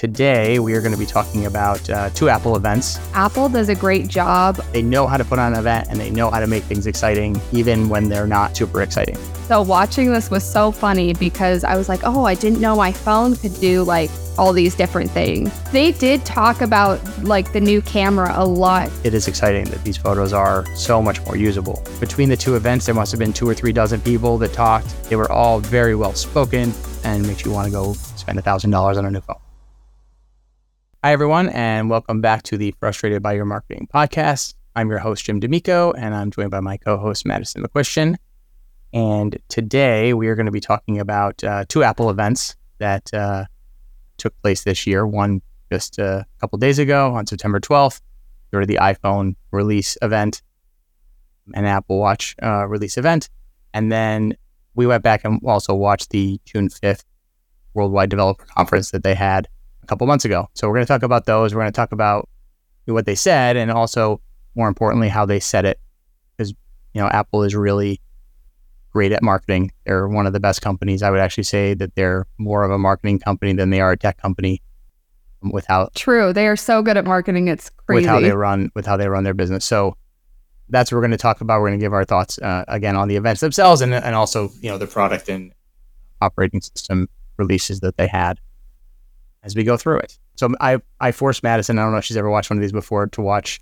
today we are going to be talking about uh, two Apple events. Apple does a great job. They know how to put on an event and they know how to make things exciting, even when they're not super exciting. So, watching this was so funny because I was like, oh, I didn't know my phone could do like all these different things. They did talk about like the new camera a lot. It is exciting that these photos are so much more usable. Between the two events, there must have been two or three dozen people that talked. They were all very well spoken and makes you want to go spend a $1,000 on a new phone. Hi, everyone, and welcome back to the Frustrated by Your Marketing podcast. I'm your host, Jim D'Amico, and I'm joined by my co host, Madison McQuistion. And today we are going to be talking about uh, two Apple events that uh, took place this year. One just a couple days ago on September 12th, there the iPhone release event, an Apple Watch uh, release event. And then we went back and also watched the June 5th Worldwide Developer Conference that they had couple months ago. So we're going to talk about those. We're going to talk about what they said and also, more importantly, how they said it. Because, you know, Apple is really great at marketing. They're one of the best companies. I would actually say that they're more of a marketing company than they are a tech company without true they are so good at marketing it's crazy with how they run with how they run their business so that's what we're going to talk about we're going to give our thoughts uh, again on the events themselves and, and also you know the product and operating system releases that they had as we go through it. So I I forced Madison. I don't know if she's ever watched one of these before to watch.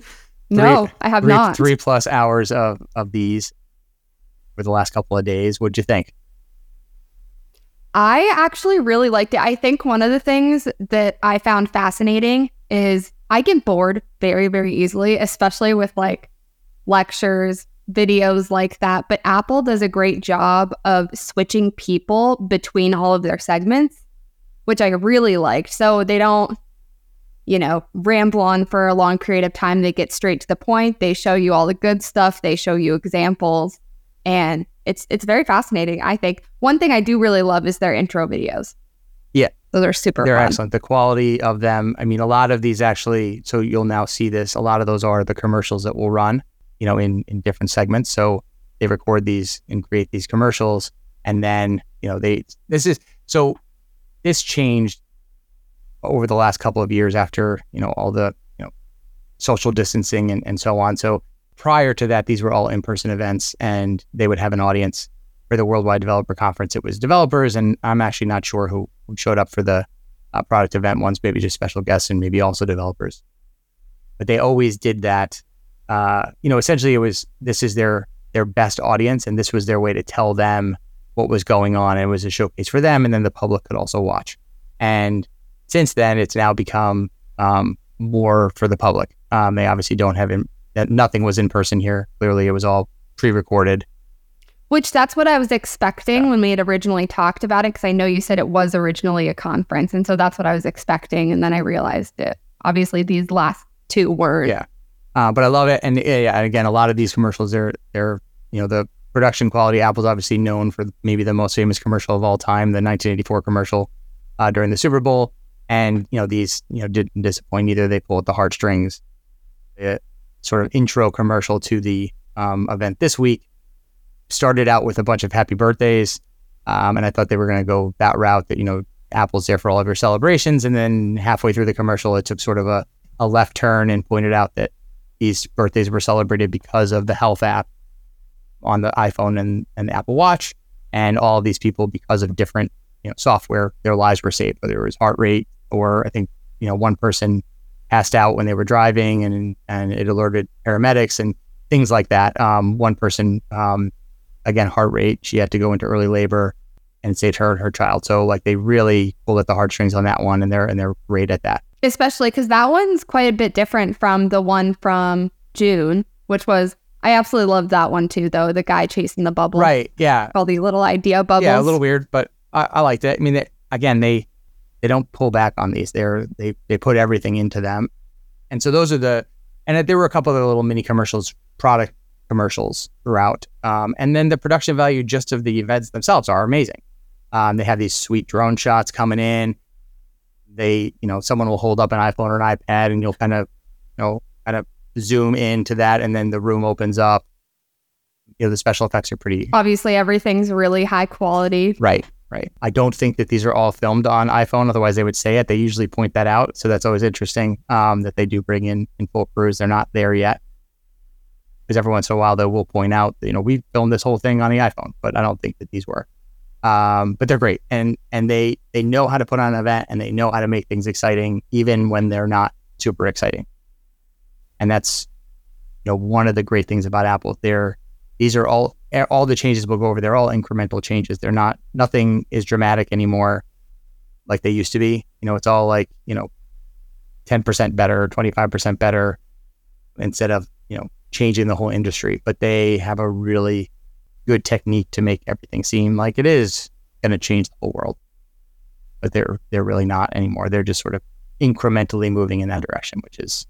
Three, no, I have three, not. Three plus hours of of these for the last couple of days. What'd you think? I actually really liked it. I think one of the things that I found fascinating is I get bored very, very easily, especially with like lectures, videos like that. But Apple does a great job of switching people between all of their segments which I really liked. So they don't, you know, ramble on for a long period of time. They get straight to the point. They show you all the good stuff. They show you examples, and it's it's very fascinating. I think one thing I do really love is their intro videos. Yeah, those are super. They're fun. excellent. The quality of them. I mean, a lot of these actually. So you'll now see this. A lot of those are the commercials that will run. You know, in in different segments. So they record these and create these commercials, and then you know they. This is so this changed over the last couple of years after you know all the you know social distancing and, and so on. So prior to that, these were all in-person events, and they would have an audience for the Worldwide Developer Conference. It was developers, and I'm actually not sure who, showed up for the uh, product event once, maybe just special guests and maybe also developers. But they always did that. Uh, you know, essentially, it was this is their their best audience, and this was their way to tell them what was going on. It was a showcase for them, and then the public could also watch. And since then, it's now become um, more for the public. Um, they obviously don't have in, nothing was in person here. Clearly, it was all pre-recorded. Which that's what I was expecting yeah. when we had originally talked about it, because I know you said it was originally a conference, and so that's what I was expecting. And then I realized it. Obviously, these last two were yeah. Uh, but I love it, and yeah, and again, a lot of these commercials, they're they're you know the production quality. Apple's obviously known for maybe the most famous commercial of all time, the 1984 commercial uh, during the Super Bowl. And you know these you know didn't disappoint either. They pulled the heartstrings. The sort of intro commercial to the um, event this week started out with a bunch of happy birthdays, um, and I thought they were going to go that route. That you know Apple's there for all of your celebrations, and then halfway through the commercial, it took sort of a, a left turn and pointed out that these birthdays were celebrated because of the health app on the iPhone and, and the Apple Watch. And all of these people, because of different you know, software, their lives were saved, whether it was heart rate or I think, you know, one person passed out when they were driving and, and it alerted paramedics and things like that. Um, one person, um, again, heart rate, she had to go into early labor and saved her and her child. So like they really pulled at the heartstrings on that one and they're, and they're great at that. Especially because that one's quite a bit different from the one from June, which was I absolutely loved that one too, though. The guy chasing the bubble. Right. Yeah. All the little idea bubbles. Yeah, a little weird, but I, I liked it. I mean, they, again, they they don't pull back on these. They're they they put everything into them, and so those are the. And there were a couple of the little mini commercials, product commercials throughout, um, and then the production value just of the events themselves are amazing. Um, they have these sweet drone shots coming in. They, you know, someone will hold up an iPhone or an iPad, and you'll kind of, you know, kind of zoom into that and then the room opens up. You know, the special effects are pretty obviously everything's really high quality. Right. right? I don't think that these are all filmed on iPhone. Otherwise, they would say it. They usually point that out. So that's always interesting um, that they do bring in in full crews. They're not there yet. Because every once in a while, they will point out, you know, we filmed this whole thing on the iPhone, but I don't think that these were. Um, but they're great, and and they they know how to put on an event, and they know how to make things exciting, even when they're not super exciting. And that's, you know, one of the great things about Apple. They're these are all eh, all the changes we'll go over. They're all incremental changes. They're not nothing is dramatic anymore, like they used to be. You know, it's all like you know, ten percent better, twenty five percent better, instead of you know changing the whole industry. But they have a really good technique to make everything seem like it is going to change the whole world. But they're they're really not anymore. They're just sort of incrementally moving in that direction, which is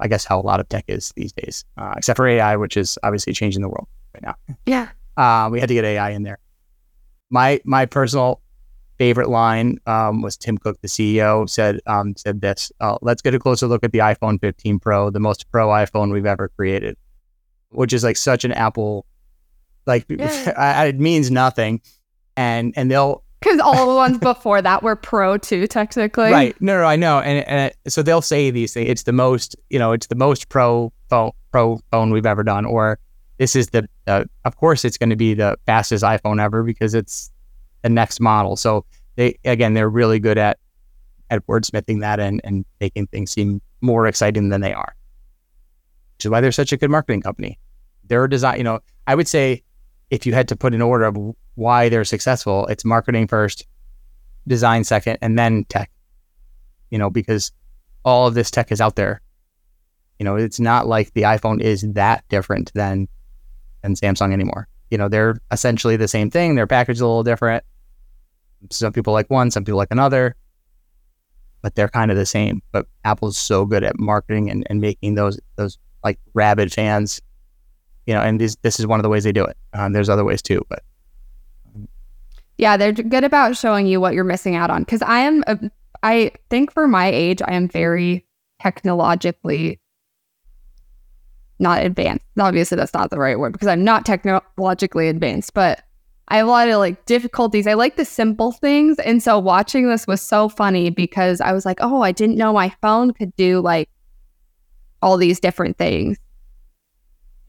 I guess how a lot of tech is these days, uh, except for AI, which is obviously changing the world right now. Yeah. Uh, we had to get AI in there. My my personal favorite line um, was Tim Cook, the CEO, said um, said this. Uh, Let's get a closer look at the iPhone 15 Pro, the most pro iPhone we've ever created, which is like such an Apple. Like Yeah. it means nothing, and and they'll Because all the ones before that were pro too, technically. Right. No, no, I know. And, and it- so they'll say these things. It's the most, you know, it's the most pro phone, pro phone we've ever done. Or this is the, uh, of course, it's going to be the fastest iPhone ever because it's the next model. So they, again, they're really good at, at wordsmithing that and, and making things seem more exciting than they are, which is why they're such a good marketing company. They're design, you know, I would say if you had to put an order of why they're successful, it's marketing first, design second, and then tech. You know, because all of this tech is out there. You know, it's not like the iPhone is that different than than Samsung anymore. You know, they're essentially the same thing. Their package is a little different. Some people like one, some people like another, but they're kind of the same. But Apple's so good at marketing and, and making those those like rabid fans. You know, and this this is one of the ways they do it. Um, there's other ways too, but Yeah, they're good about showing you what you're missing out on. Because I am, a, I think for my age, I am very technologically not advanced. Obviously, that's not the right word because I'm not technologically advanced, but I have a lot of like difficulties. I like the simple things. And so watching this was so funny because I was like, oh, I didn't know my phone could do like all these different things.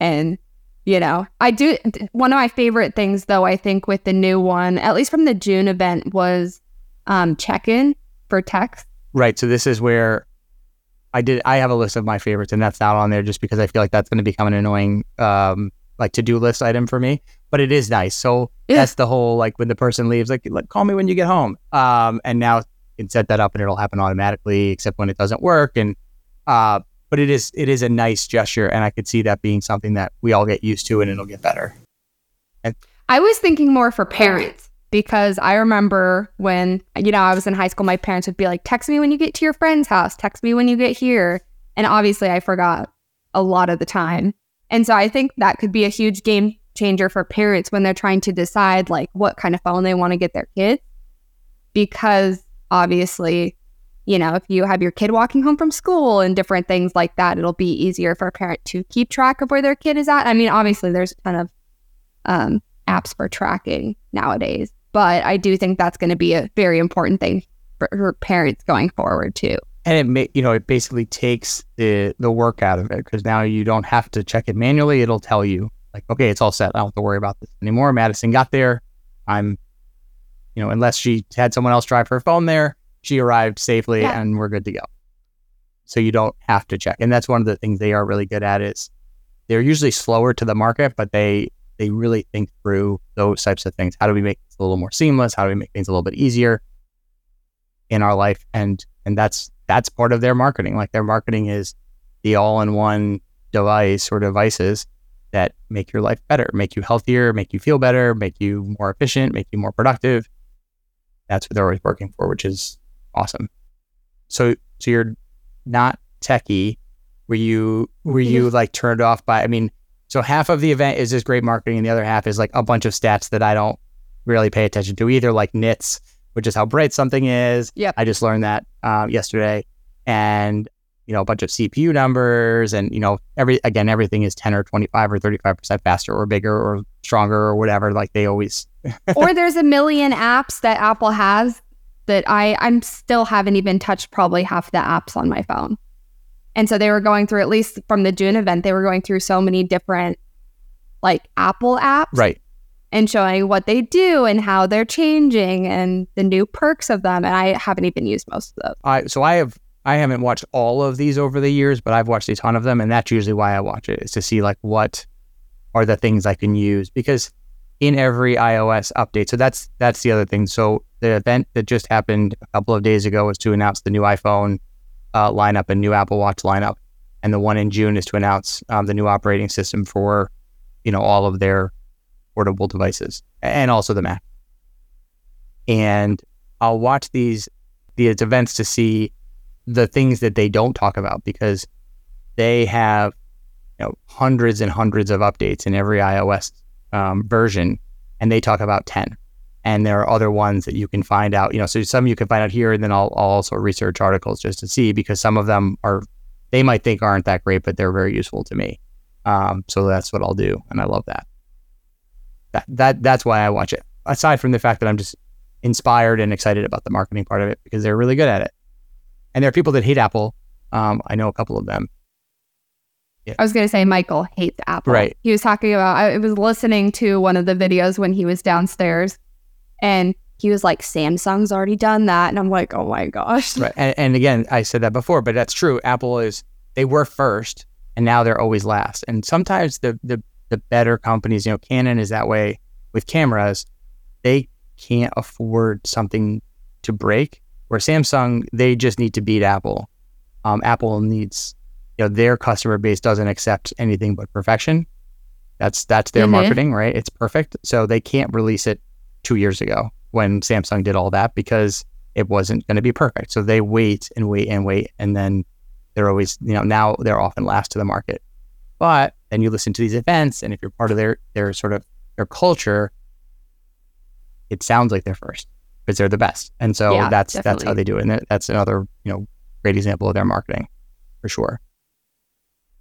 And, you know, I do. One of my favorite things, though, I think with the new one, at least from the June event, was um, check in for text. Right. So this is where I did. I have a list of my favorites, and that's not on there just because I feel like that's going to become an annoying, um, like to do list item for me. But it is nice. So Yeah. that's the whole like when the person leaves, like, like call me when you get home. Um, and now you can set that up, and it'll happen automatically, except when it doesn't work. And uh, but it is it is a nice gesture, and I could see that being something that we all get used to, and it'll get better. And- I was thinking more for parents because I remember when, you know, I was in high school, my parents would be like, text me when you get to your friend's house, text me when you get here. And obviously, I forgot a lot of the time. And so I think that could be a huge game changer for parents when they're trying to decide like what kind of phone they want to get their kids. Because obviously, you know, if you have your kid walking home from school and different things like that, it'll be easier for a parent to keep track of where their kid is at. I mean, obviously, there's a ton of um, apps for tracking nowadays. But I do think that's going to be a very important thing for, for parents going forward too. and it may, you know it basically takes the the work out of it because now you don't have to check it manually it'll tell you like okay it's all set i don't have to worry about this anymore madison got there i'm you know unless she had someone else drive her phone there she arrived safely Yeah. and we're good to go. So you don't have to check. And that's one of the things they are really good at is they're usually slower to the market but they they really think through those types of things. How do we make this a little more seamless? How do we make things a little bit easier in our life? And and that's that's part of their marketing. Like their marketing is the all-in-one device or devices that make your life better make you healthier make you feel better make you more efficient make you more productive. That's what they're always working for which is awesome so so you're not techie were you were you like turned off by i mean so half of the event is just great marketing and the other half is like a bunch of stats that i don't really pay attention to either like nits which is how bright something is Yeah, i just learned that um, yesterday and you know a bunch of CPU numbers, and you know every again everything is ten or twenty five or thirty five percent faster or bigger or stronger or whatever. Like they always. or there's a million apps that Apple has that I I'm still haven't even touched probably half the apps on my phone. And so they were going through at least from the June event, they were going through so many different like Apple apps. Right. And showing what they do and how they're changing and the new perks of them. And I haven't even used most of those. I so I have I haven't watched all of these over the years, but I've watched a ton of them, and that's usually why I watch it is to see like what are the things I can use because in every iOS update. So that's that's the other thing. So the event that just happened a couple of days ago was to announce the new iPhone uh, lineup and new Apple Watch lineup, and the one in June is to announce um, the new operating system for you know all of their portable devices and also the Mac. And I'll watch these these events to see the things that they don't talk about because they have you know hundreds and hundreds of updates in every iOS um, version, and they talk about ten. And there are other ones that you can find out. You know, so some you can find out here, and then I'll, I'll also research articles just to see because some of them are they might think aren't that great, but they're very useful to me. Um, so that's what I'll do, and I love that. That that that's why I watch it. Aside from the fact that I'm just inspired and excited about the marketing part of it because they're really good at it. And there are people that hate Apple. Um, I know a couple of them. Yeah. I was going to say Michael hates Apple. Right. He was talking about. I was listening to one of the videos when he was downstairs, and he was like, "Samsung's already done that," and I'm like, "Oh my gosh!" Right. And, and again, I said that before, but that's true. Apple is they were first, and now they're always last. And sometimes the the the better companies, you know, Canon is that way with cameras. They can't afford something to break. Where Samsung, they just need to beat Apple. Um, Apple needs, you know, their customer base doesn't accept anything but perfection. That's that's their mm-hmm. marketing, right? It's perfect. So they can't release it two years ago when Samsung did all that because it wasn't going to be perfect. So they wait and wait and wait, and then they're always, you know, now they're often last to the market. But then you listen to these events, and if you're part of their their sort of their culture, it sounds like they're first because they're the best. And so yeah, that's definitely. that's how they do it. And that's another you know great example of their marketing for sure.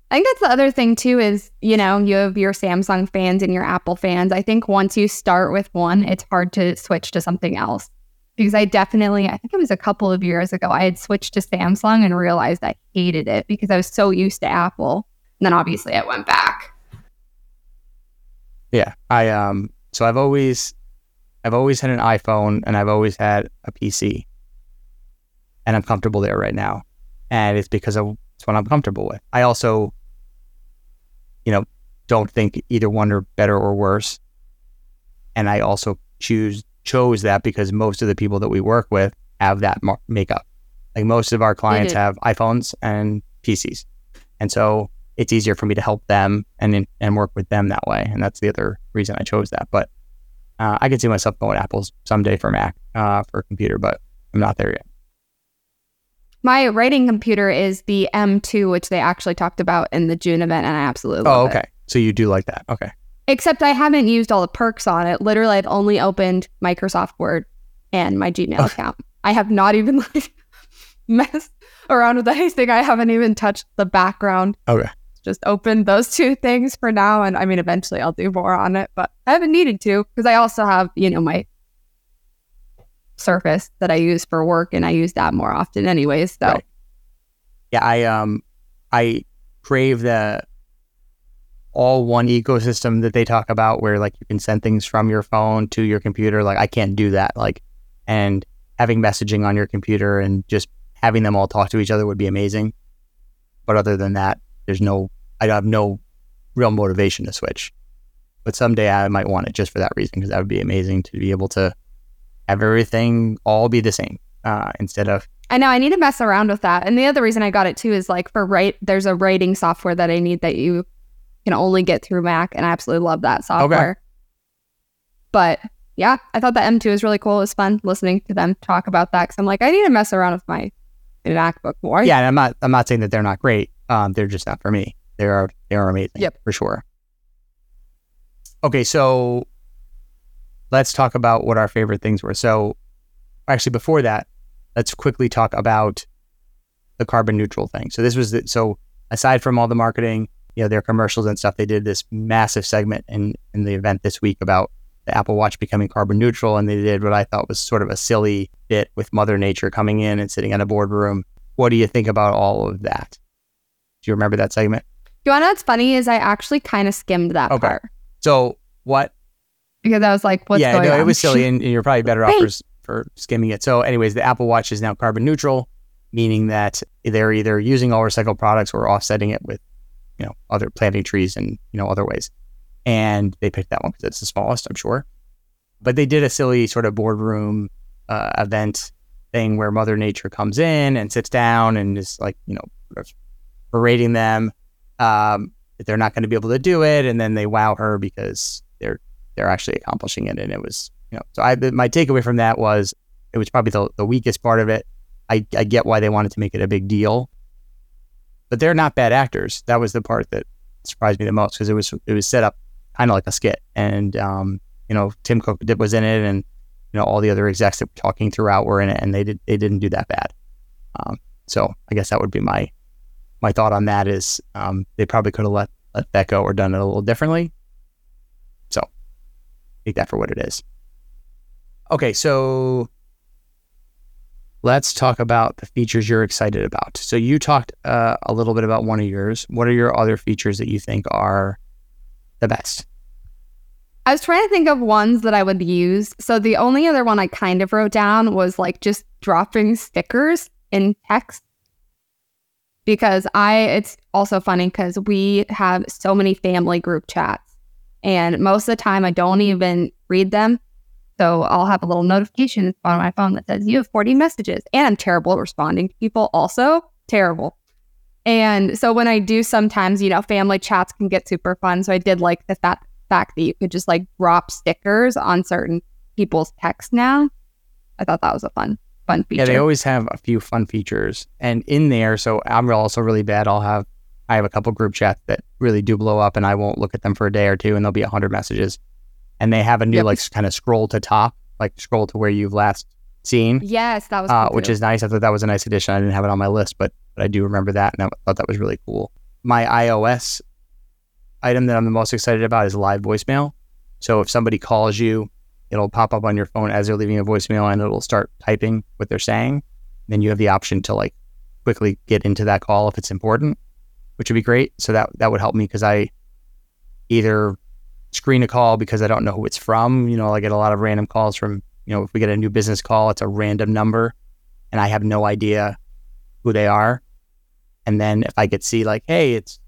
I think that's the other thing too is, you know, you have your Samsung fans and your Apple fans. I think once you start with one, it's hard to switch to something else because I definitely, I think it was a couple of years ago, I had switched to Samsung and realized I hated it because I was so used to Apple. And then obviously I went back. Yeah. I, um, so I've always, I've always had an iPhone and I've always had a PC and I'm comfortable there right now. And it's because of, it's what I'm comfortable with. I also, you know, don't think either one are better or worse. And I also choose chose that because most of the people that we work with have that mar- makeup. Like most of our clients have iPhones and PCs, and so it's easier for me to help them and and work with them that way. And that's the other reason I chose that. But uh, I can see myself going Apples someday for Mac uh, for a computer, but I'm not there yet. My writing computer is the M2, which they actually talked about in the June event, and I absolutely love Oh, okay. It. So you do like that? Okay. Except I haven't used all the perks on it. Literally, I've only opened Microsoft Word and my Gmail account. I have not even like messed around with anything. I haven't even touched the background. Okay. Just opened those two things for now. And I mean, eventually I'll do more on it, but I haven't needed to because I also have, you know, my Surface that I use for work and I use that more often anyways. So, right. yeah, I, um, I crave the all one ecosystem that they talk about where like you can send things from your phone to your computer. Like I can't do that. Like, and having messaging on your computer and just having them all talk to each other would be amazing. But other than that, there's no, I have no real motivation to switch. But someday I might want it just for that reason because that would be amazing to be able to have everything all be the same uh, instead of. I know I need to mess around with that. And the other reason I got it too is like for write, there's a writing software that I need that you can only get through Mac, and I absolutely love that software. Okay. But yeah, I thought that M2 was really cool. It was fun listening to them talk about that because I'm like, I need to mess around with my MacBook more. Yeah, I'm not. I'm not saying that they're not great. Um, they're just not for me. They are. They are amazing. Yep, for sure. Okay, so let's talk about what our favorite things were. So, actually, before that, let's quickly talk about the carbon neutral thing. So this was the, so aside from all the marketing, you know, their commercials and stuff, they did this massive segment in in the event this week about the Apple Watch becoming carbon neutral, and they did what I thought was sort of a silly bit with Mother Nature coming in and sitting in a boardroom. What do you think about all of that? Do you remember that segment? You want to know what's funny is I actually kind of skimmed that Okay. part So what because I was like, what's yeah, going no, on? it was silly, and, you're probably better off Right. for, for skimming it. So, anyways, the Apple Watch is now carbon neutral, meaning that they're either using all recycled products or offsetting it with, you know, other planting trees and you know other ways. And they picked that one because it's the smallest, I'm sure. But they did a silly sort of boardroom uh, event thing where Mother Nature comes in and sits down and is like, you know, berating them um, that they're not going to be able to do it, and then they wow her because they're they're actually accomplishing it. And it was, you know, so I, my takeaway from that was it was probably the, the weakest part of it. I, I get why they wanted to make it a big deal, but they're not bad actors. That was the part that surprised me the most because it was, it was set up kind of like a skit. And, um, you know, Tim Cook was in it and, you know, all the other execs that were talking throughout were in it and they did, they didn't do that bad. Um, so I guess that would be my, my thought on that is, um, they probably could have let, let that go or done it a little differently. So take that for what it is. Okay, so let's talk about the features you're excited about. So you talked uh, a little bit about one of yours. What are your other features that you think are the best? I was trying to think of ones that I would use. So the only other one I kind of wrote down was like just dropping stickers in text. Because I, it's also funny because we have so many family group chats, and most of the time I don't even read them. So I'll have a little notification on my phone that says you have 40 messages, and I'm terrible at responding to people. Also terrible. And so when I do, sometimes you know, family chats can get super fun. So I did like the fact fact that you could just like drop stickers on certain people's text now. I thought that was a fun, fun feature. Yeah, they always have a few fun features, and in there. So I'm also really bad. I'll have I have a couple group chats that really do blow up, and I won't look at them for a day or two, and there'll be a hundred messages, and they have a new Yep. like kind of scroll to top, like scroll to where you've last seen. yes, that was uh, which too. is nice. I thought that was a nice addition. I didn't have it on my list, but but I do remember that, and I thought that was really cool. My iOS item that I'm the most excited about is live voicemail. So if somebody calls you, it'll pop up on your phone as they're leaving a voicemail, and it'll start typing what they're saying. Then you have the option to like quickly get into that call if it's important, which would be great. So that that would help me because I either screen a call because I don't know who it's from. You know, I get a lot of random calls from, you know, if we get a new business call, it's a random number and I have no idea who they are. And then if I could see like, hey, it's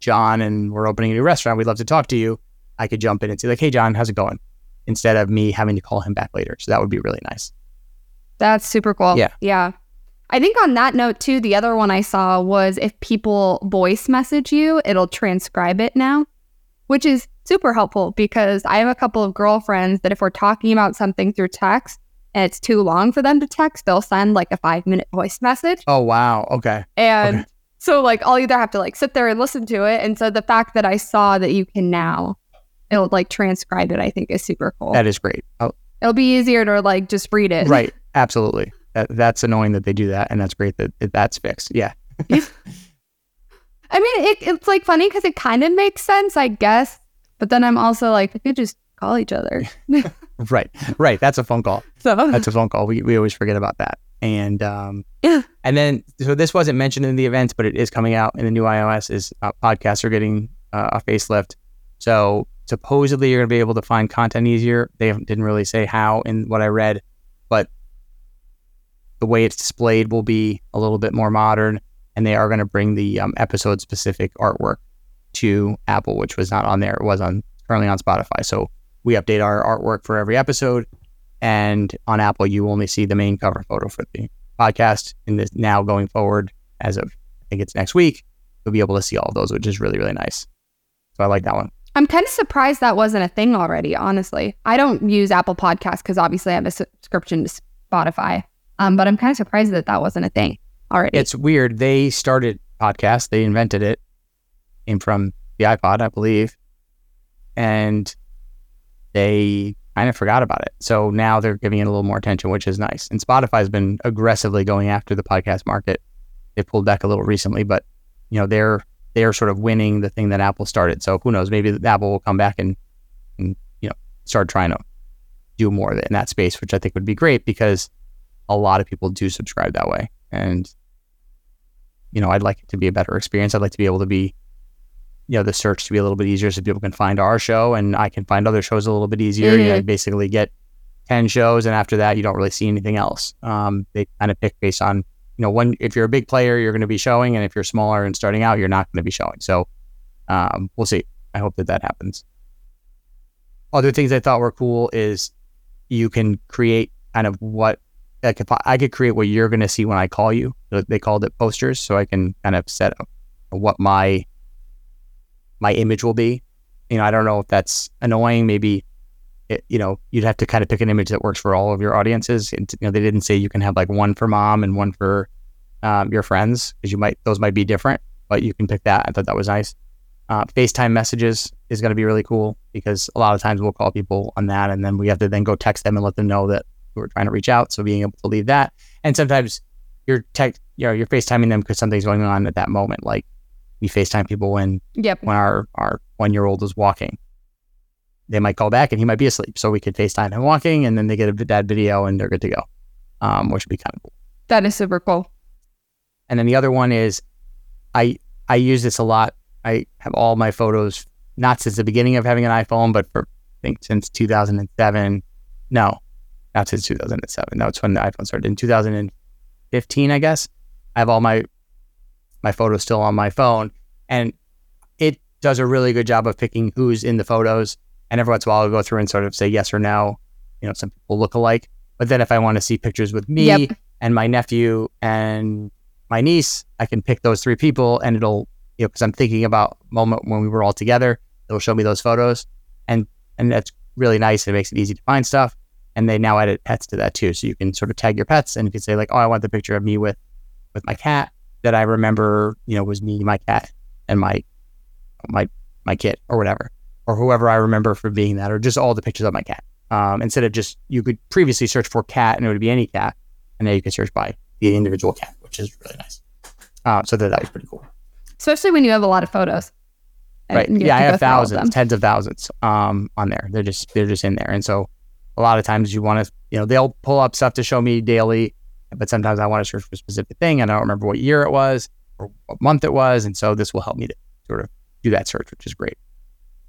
John and we're opening a new restaurant, we'd love to talk to you. I could jump in and say like, hey, John, how's it going? Instead of me having to call him back later. So that would be really nice. That's super cool. Yeah. Yeah. I think on that note too, the other one I saw was if people voice message you, it'll transcribe it now, which is super helpful because I have a couple of girlfriends that if we're talking about something through text and it's too long for them to text, they'll send like a five minute voice message. Oh, wow. Okay. And Okay. so like I'll either have to like sit there and listen to it. And so the fact that I saw that you can now it'll like transcribe it, I think is super cool. That is great. Oh, it'll be easier to like just read it. right. Absolutely. That, that's annoying that they do that. And that's great that, that that's fixed. Yeah. I mean, it, it's like funny because it kind of makes sense, I guess. But then I'm also like, we could just call each other. Right. Right. That's a phone call. So That's a phone call. We, we always forget about that. And um, Yeah. and then so this wasn't mentioned in the events, but it is coming out in the new iOS. Is uh, podcasts are getting uh, a facelift. So supposedly you're going to be able to find content easier. They didn't really say how in what I read, the way it's displayed will be a little bit more modern, and they are going to bring the um, episode specific artwork to Apple, which was not on there. It was on currently on Spotify. So we update our artwork for every episode, and on Apple you only see the main cover photo for the podcast. And this now going forward, as of I think it's next week, you'll be able to see all of those, which is really really nice. So I like that one. I'm kind of surprised that wasn't a thing already, honestly. I don't use Apple Podcasts because obviously I have a subscription to Spotify. Um, but I'm kind of surprised that that wasn't a thing already. It's weird. They started podcast. They invented it. Came from the iPod, I believe, and they kind of forgot about it. So now they're giving it a little more attention, which is nice. And Spotify's been aggressively going after the podcast market they pulled back a little recently, but you know they're they're sort of winning the thing that Apple started. So who knows? Maybe Apple will come back and, and you know start trying to do more in that space, which I think would be great because a lot of people do subscribe that way. And you know, I'd like it to be a better experience. I'd like to be able to be, you know, the search to be a little bit easier so people can find our show and I can find other shows a little bit easier. Mhm. You know, basically get 10 shows and after that you don't really see anything else. Um, they kind of pick based on, you know, when if you're a big player, you're going to be showing and if you're smaller and starting out, you're not going to be showing. So um, we'll see. I hope that that happens. Other things I thought were cool is you can create kind of what like if I, I could create what you're going to see when I call you. They called it posters, so I can kind of set up what my my image will be. You know, I don't know if that's annoying. Maybe it, you know you'd have to kind of pick an image that works for all of your audiences. And you know, they didn't say you can have like one for mom and one for um, your friends because you might those might be different, but you can pick that. I thought that was nice. Uh, FaceTime messages is going to be really cool because a lot of times we'll call people on that, and then we have to then go text them and let them know that we're trying to reach out. So being able to leave that, and sometimes you're tech, you know, you're FaceTiming them because something's going on at that moment. Like we FaceTime people when Yep. when our our one year old is walking. They might call back and he might be asleep, so we could FaceTime him walking, and then they get a that video and they're good to go, um, which would be kind of cool. That is super cool. And then the other one is, I I use this a lot. I have all my photos not since the beginning of having an iPhone, but for I think since 2007. No, since 2007. That's when the iPhone started in 2015, I guess. I have all my my photos still on my phone, and it does a really good job of picking who's in the photos. And every once in a while, I'll go through and sort of say yes or no. You know, some people look alike. But then if I want to see pictures with me Yep. and my nephew and my niece, I can pick those three people, and it'll you know because I'm thinking about moment when we were all together. It'll show me those photos, and and that's really nice. It makes it easy to find stuff. And they now edit pets to that too, so you can sort of tag your pets, and you can say like, oh, I want the picture of me with with my cat that I remember, you know, was me, my cat, and my my my kid or whatever, or whoever I remember for being that, or just all the pictures of my cat. Um, instead of just you could previously search for cat and it would be any cat, and now you can search by the individual cat, which is really nice. Uh, so that, that was pretty cool. Especially when you have a lot of photos. Right? Yeah, I have through all of thousands, tens of thousands um, on there. They're just they're just in there, and so a lot of times you want to, you know, they'll pull up stuff to show me daily, but sometimes I want to search for a specific thing, and I don't remember what year it was or what month it was, and so this will help me to sort of do that search, which is great.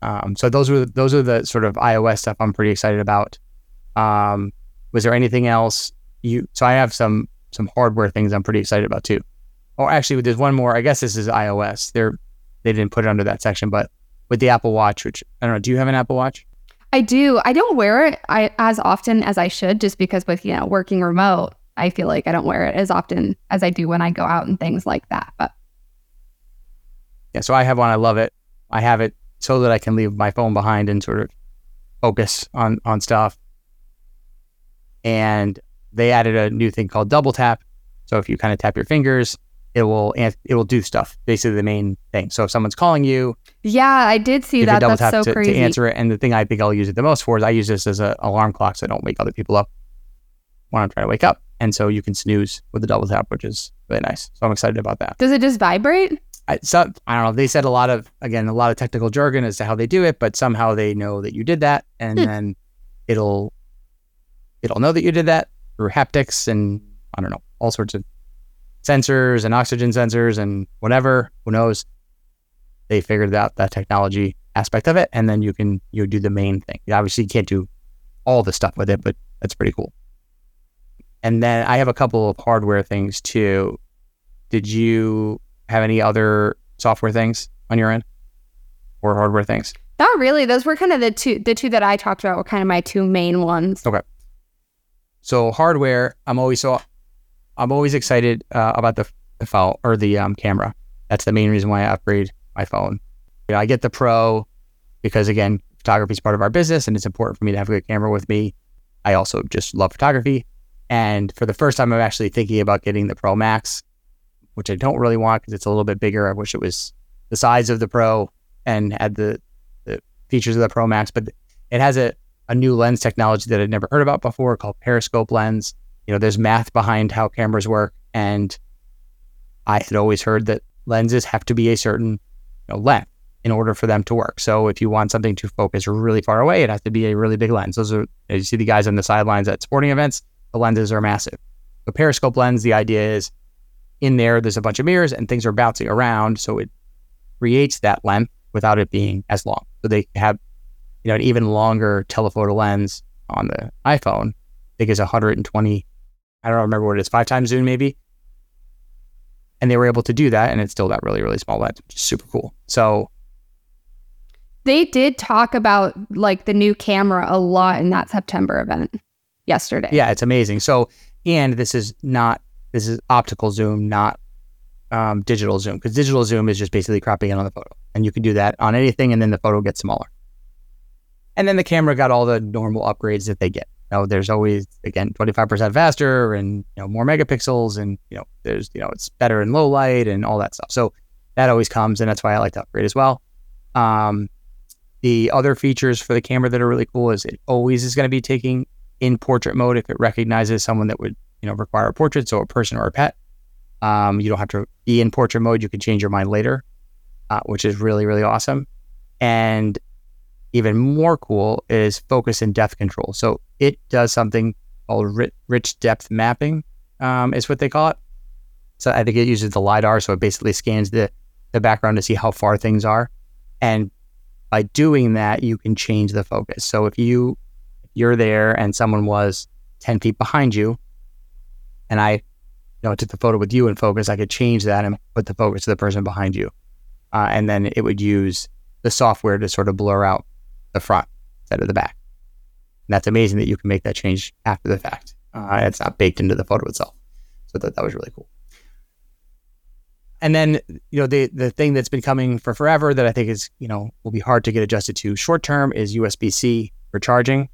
Um, so those were those are the sort of iOS stuff I'm pretty excited about. Um, was there anything else you? So I have some some hardware things I'm pretty excited about too. Oh, actually, there's one more. I guess this is iOS. They're they didn't put it under that section, but with the Apple Watch, which I don't know. Do you have an Apple Watch? I do. I don't wear it I, as often as I should, just because with you know working remote, I feel like I don't wear it as often as I do when I go out and things like that. But Yeah, so I have one. I love it. I have it so that I can leave my phone behind and sort of focus on on stuff. And they added a new thing called double tap. So if you kind of tap your fingers, it will it will do stuff. Basically, the main thing. So if someone's calling you, yeah, I did see that. That's so to, crazy. to answer it. And the thing I think I'll use it the most for is I use this as an alarm clock, so I don't wake other people up when I'm trying to wake up. And so you can snooze with the double tap, which is really nice. So I'm excited about that. Does it just vibrate? I, so, I don't know. They said a lot of again a lot of technical jargon as to how they do it, but somehow they know that you did that, and Hmm. then it'll it'll know that you did that through haptics and I don't know all sorts of sensors and oxygen sensors and whatever. Who knows? They figured out that technology aspect of it, and then you can you do the main thing. You obviously, you can't do all the stuff with it, but that's pretty cool. And then I have a couple of hardware things too. Did you have any other software things on your end or hardware things? Not really. Those were kind of the two the two that I talked about were kind of my two main ones. Okay. So hardware, I'm always so I'm always excited uh, about the the phone or the um, camera. That's the main reason why I upgrade my phone. You know, I get the Pro because again, photography is part of our business, and it's important for me to have a good camera with me. I also just love photography, and for the first time, I'm actually thinking about getting the Pro Max, which I don't really want because it's a little bit bigger. I wish it was the size of the Pro and had the the features of the Pro Max, but it has a a new lens technology that I'd never heard about before called periscope lens. You know, there's math behind how cameras work, and I had always heard that lenses have to be a certain you know, length in order for them to work. So if you want something to focus really far away, it has to be a really big lens. Those are you see the guys on the sidelines at sporting events. The lenses are massive. A periscope lens, the idea is in there, there's a bunch of mirrors and things are bouncing around, so it creates that length without it being as long. So they have you know an even longer telephoto lens on the iPhone. I think it's 120. I don't remember what it is, five times zoom maybe. And they were able to do that and it's still that really really small lens which is super cool. So they did talk about like the new camera a lot in that september event yesterday. Yeah it's amazing. So and this is not this is optical zoom not um, digital zoom because digital zoom is just basically cropping in on the photo and you can do that on anything and then the photo gets smaller. And then the camera got all the normal upgrades that they get know, there's always again 25% faster and you know more megapixels and you know there's you know it's better in low light and all that stuff. So that always comes and that's why I like to upgrade as well. Um, the other features for the camera that are really cool is it always is going to be taking in portrait mode if it recognizes someone that would you know require a portrait, so a person or a pet. Um, you don't have to be in portrait mode. You can change your mind later, uh, which is really really awesome. And even more cool is focus and depth control. So it does something called rich depth mapping, um, is what they call it. So I think it uses the LiDAR. So it basically scans the, the background to see how far things are. And by doing that, you can change the focus. So if you you're there and someone was 10 feet behind you, and I you know, took the photo with you in focus, I could change that and put the focus to the person behind you. Uh, and then it would use the software to sort of blur out the front instead of the back. And that's amazing that you can make that change after the fact. Uh, it's not baked into the photo itself. So that, that was really cool. And then, you know, the the thing that's been coming for forever that I think is, you know, will be hard to get adjusted to short term is USB C for charging.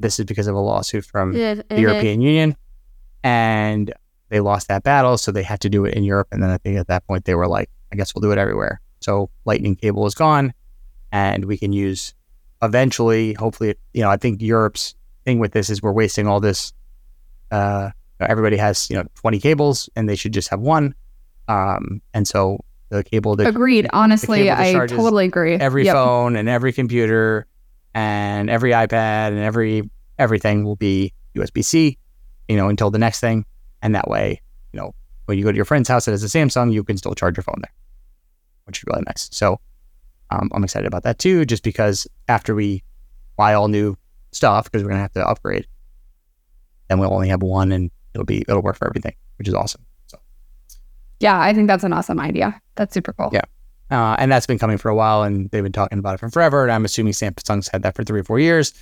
This is because of a lawsuit from the European Union. And they lost that battle. So they had to do it in Europe. And then I think at that point they were like, I guess we'll do it everywhere. So lightning cable is gone and we can use eventually, hopefully, you know, I think Europe's thing with this is we're wasting all this. Uh, everybody has you know 20 cables, and they should just have one. Um, and so the cable that agreed. Honestly, I totally agree. Every yep. phone and every computer and every iPad and every everything will be USB C. You know, until the next thing, and that way, you know, when you go to your friend's house that has a Samsung, you can still charge your phone there, which is really nice. So um, I'm excited about that too, just because after we buy all new stuff, because we're gonna have to upgrade, then we'll only have one, and it'll be it'll work for everything, which is awesome. So, yeah, I think that's an awesome idea. That's super cool. Yeah, uh, and that's been coming for a while, and they've been talking about it for forever. And I'm assuming Samsung's had that for three or four years.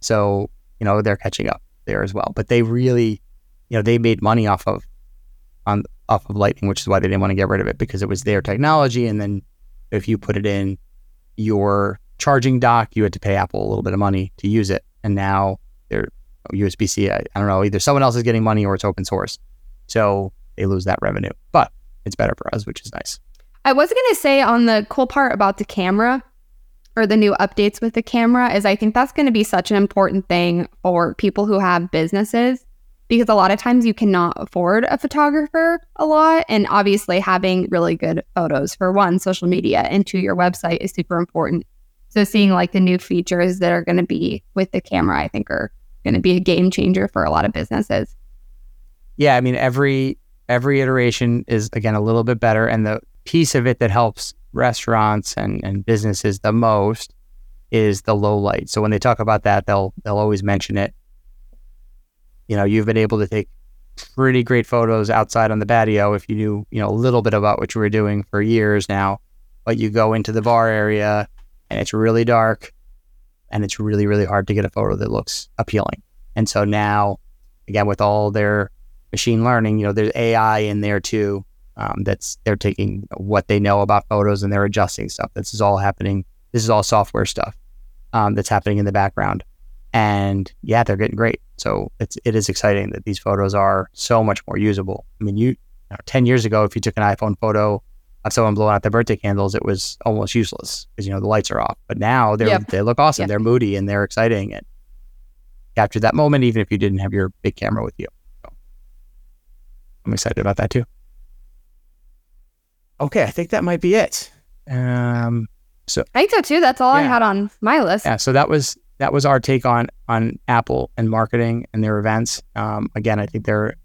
So you know they're catching up there as well. But they really, you know, they made money off of on off of Lightning, which is why they didn't want to get rid of it because it was their technology, and then if you put it in your charging dock, you had to pay Apple a little bit of money to use it. And now they're USB C, I, I don't know, either someone else is getting money or it's open source. So they lose that revenue, but it's better for us, which is nice. I was going to say on the cool part about the camera or the new updates with the camera is I think that's going to be such an important thing for people who have businesses because a lot of times you cannot afford a photographer a lot. And obviously, having really good photos for one, social media, and two, your website is super important. So, seeing like the new features that are going to be with the camera, I think are going to be a game changer for a lot of businesses. Yeah, I mean every every iteration is again a little bit better, and the piece of it that helps restaurants and, and businesses the most is the low light. So when they talk about that, they'll they'll always mention it you know, you've been able to take pretty great photos outside on the patio if you knew, you know, a little bit about what you were doing for years now. But you go into the bar area and it's really dark and it's really, really hard to get a photo that looks appealing. And so now, again, with all their machine learning, you know, there's AI in there too. Um, that's they're taking what they know about photos and they're adjusting stuff. This is all happening. This is all software stuff um, that's happening in the background and yeah, they're getting great. So it's it is exciting that these photos are so much more usable. I mean, you, you know, ten years ago, if you took an iPhone photo of someone blowing out their birthday candles, it was almost useless because you know the lights are off. But now they yep. they look awesome. Yep. They're moody and they're exciting and capture that moment, even if you didn't have your big camera with you. So I'm excited about that too. okay, I think that might be it. Um, I think so too. That's all I had on my list. yeah, so that was that was our take on on Apple and marketing and their events. Um, again, I think they're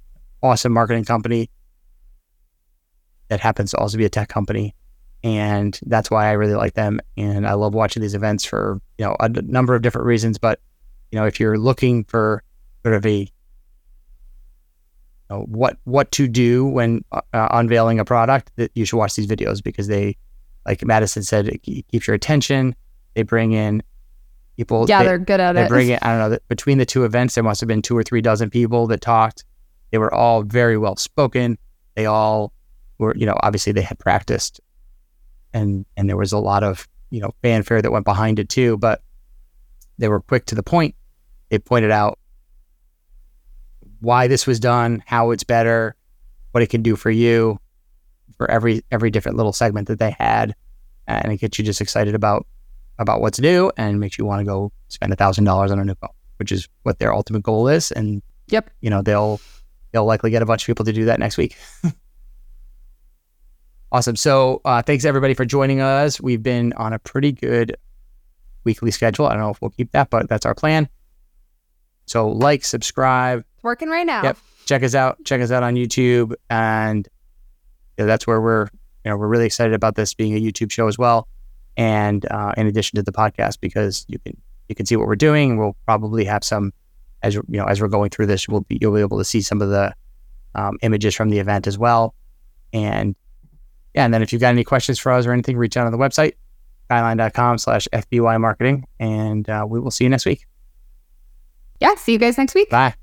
awesome marketing company that happens to also be a tech company, and that's why I really like them. And I love watching these events for you know a n- number of different reasons. But you know, if you're looking for sort of a you know, what what to do when uh, unveiling a product, that you should watch these videos because they, like Madison said, it ke- keeps your attention. They bring in people. Yeah, they, they're good at they it. bring in, I don't know, between the two events, there must have been two or three dozen people that talked. They were all very well spoken. They all were, you know, obviously they had practiced and and there was a lot of, you know, fanfare that went behind it too, but they were quick to the point. They pointed out why this was done, how it's better, what it can do for you, for every every different little segment that they had, and it gets you just excited about about what's new and makes you want to go spend a thousand dollars on a new phone, which is what their ultimate goal is. And Yep. you know they'll they'll likely get a bunch of people to do that next week. awesome. So uh, thanks everybody for joining us. We've been on a pretty good weekly schedule. I don't know if we'll keep that, but that's our plan. So like, subscribe, It's working right now. Yep. check us out. Check us out on YouTube, and you know, that's where we're. You know, we're really excited about this being a YouTube show as well, and uh, in addition to the podcast, because you can you can see what we're doing. We'll probably have some as you know as we're going through this. We'll be you'll be able to see some of the um, images from the event as well, and yeah. And then if you've got any questions for us or anything, reach out on the website skyline.com slash fby marketing and uh, we will see you next week Yeah. See you guys next week. bye